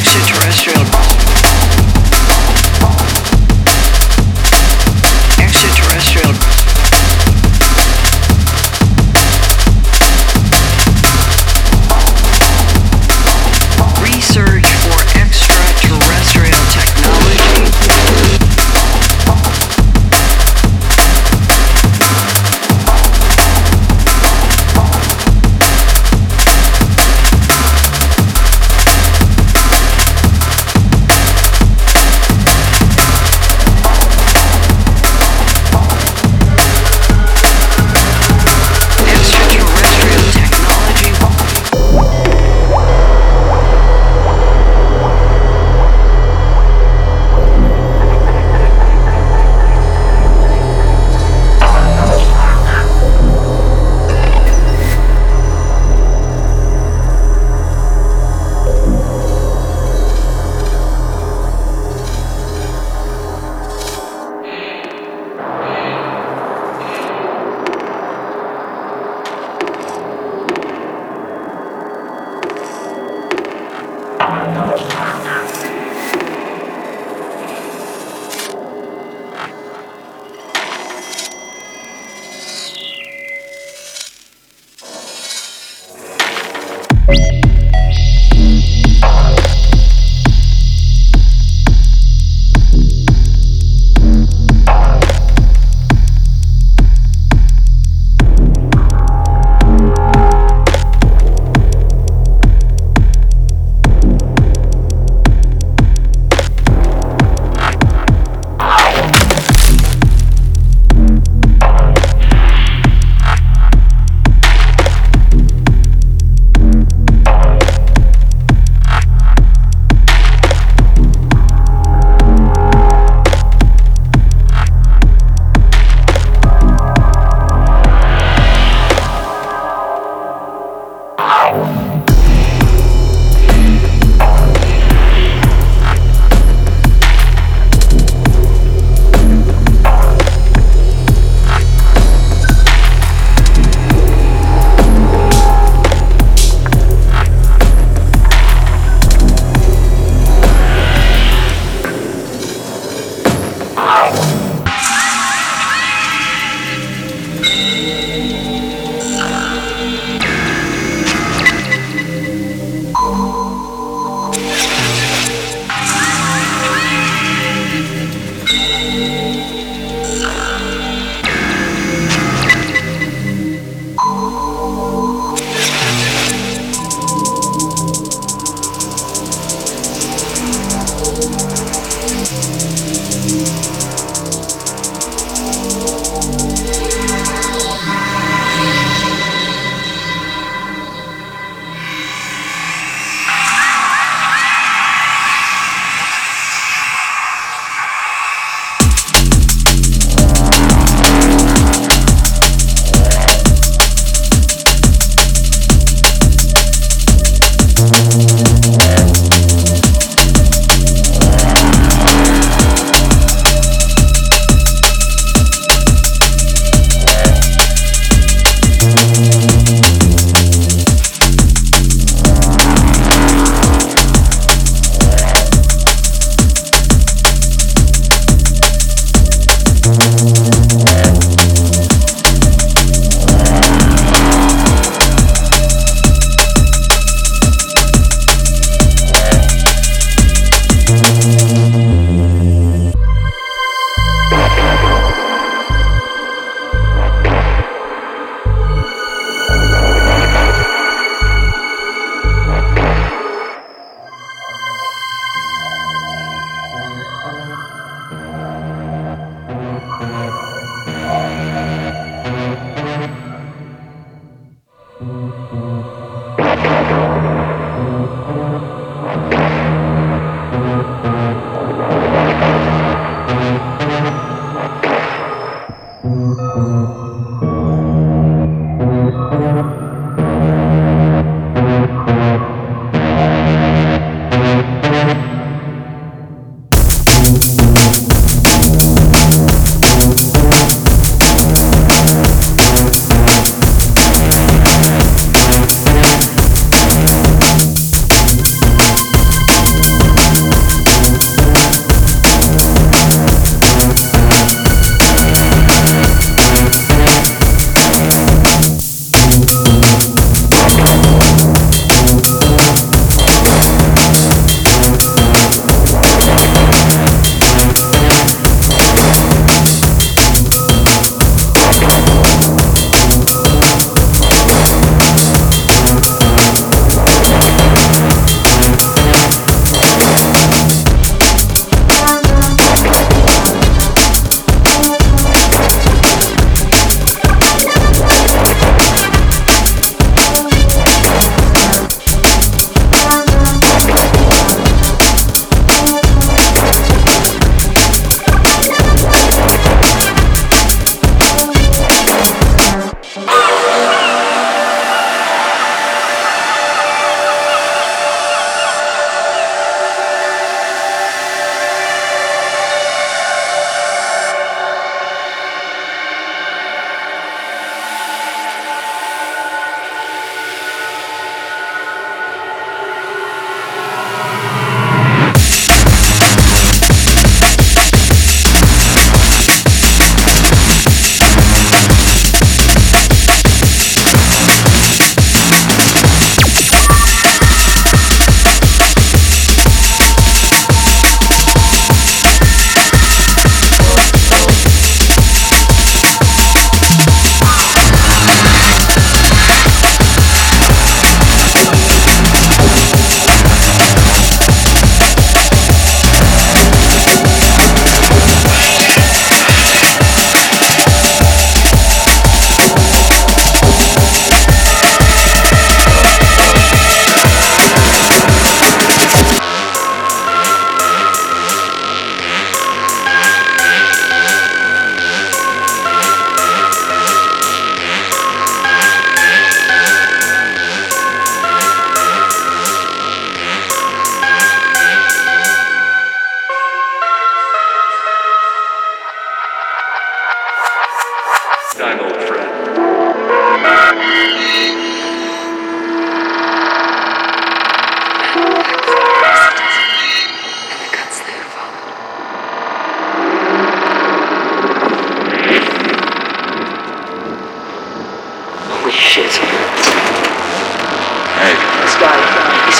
extraterrestrial.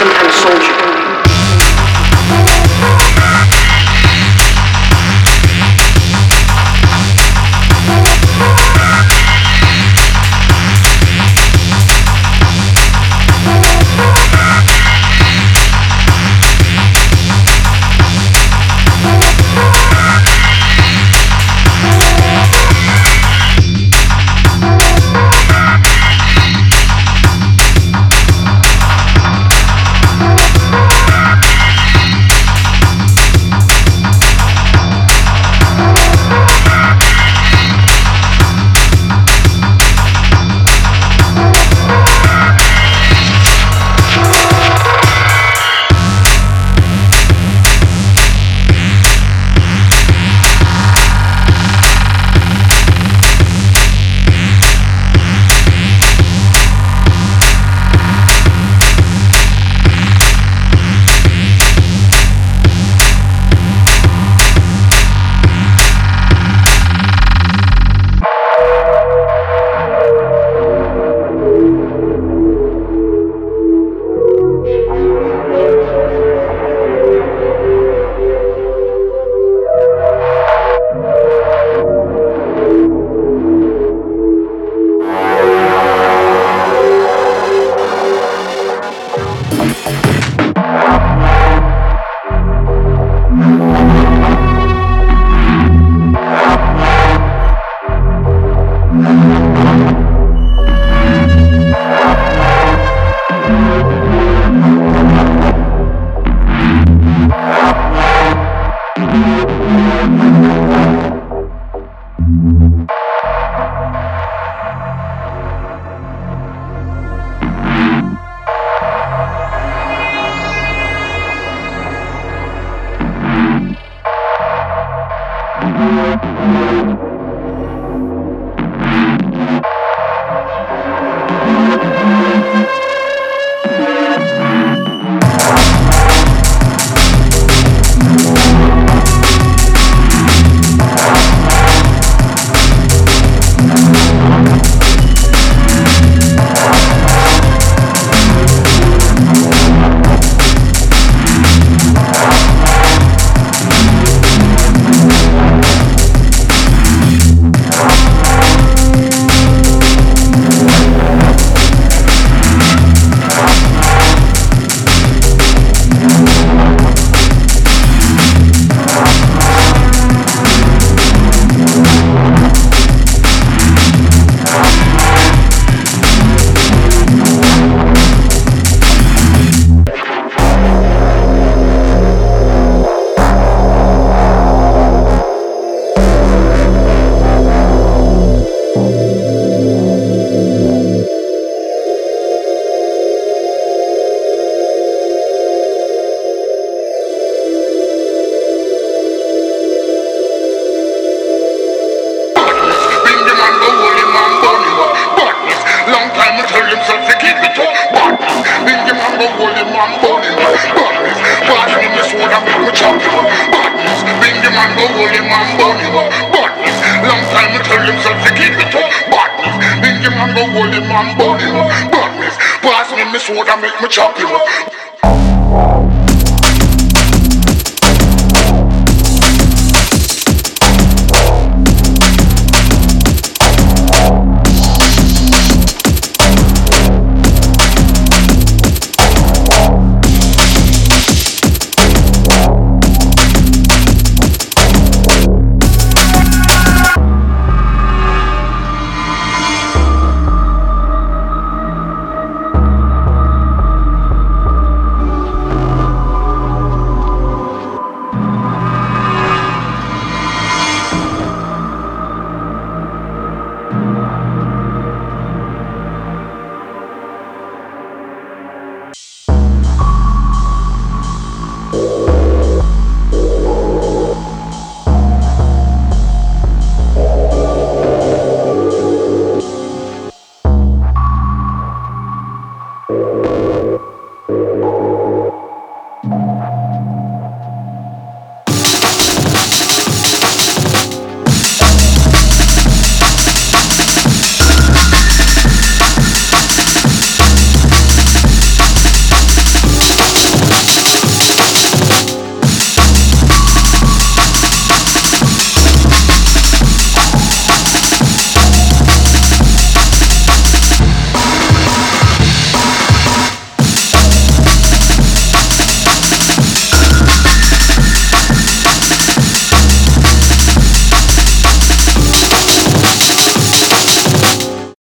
Some soldier. Long time I tell himself to keep it up. Badness, bring the man, hold him and burn him up. Badness, pass me sword make me chop him up. Badness, bring the man, hold him up. Badness, long time I tell himself to keep it up. Badness, bring man, go hold him up. Badness, me me chop him up.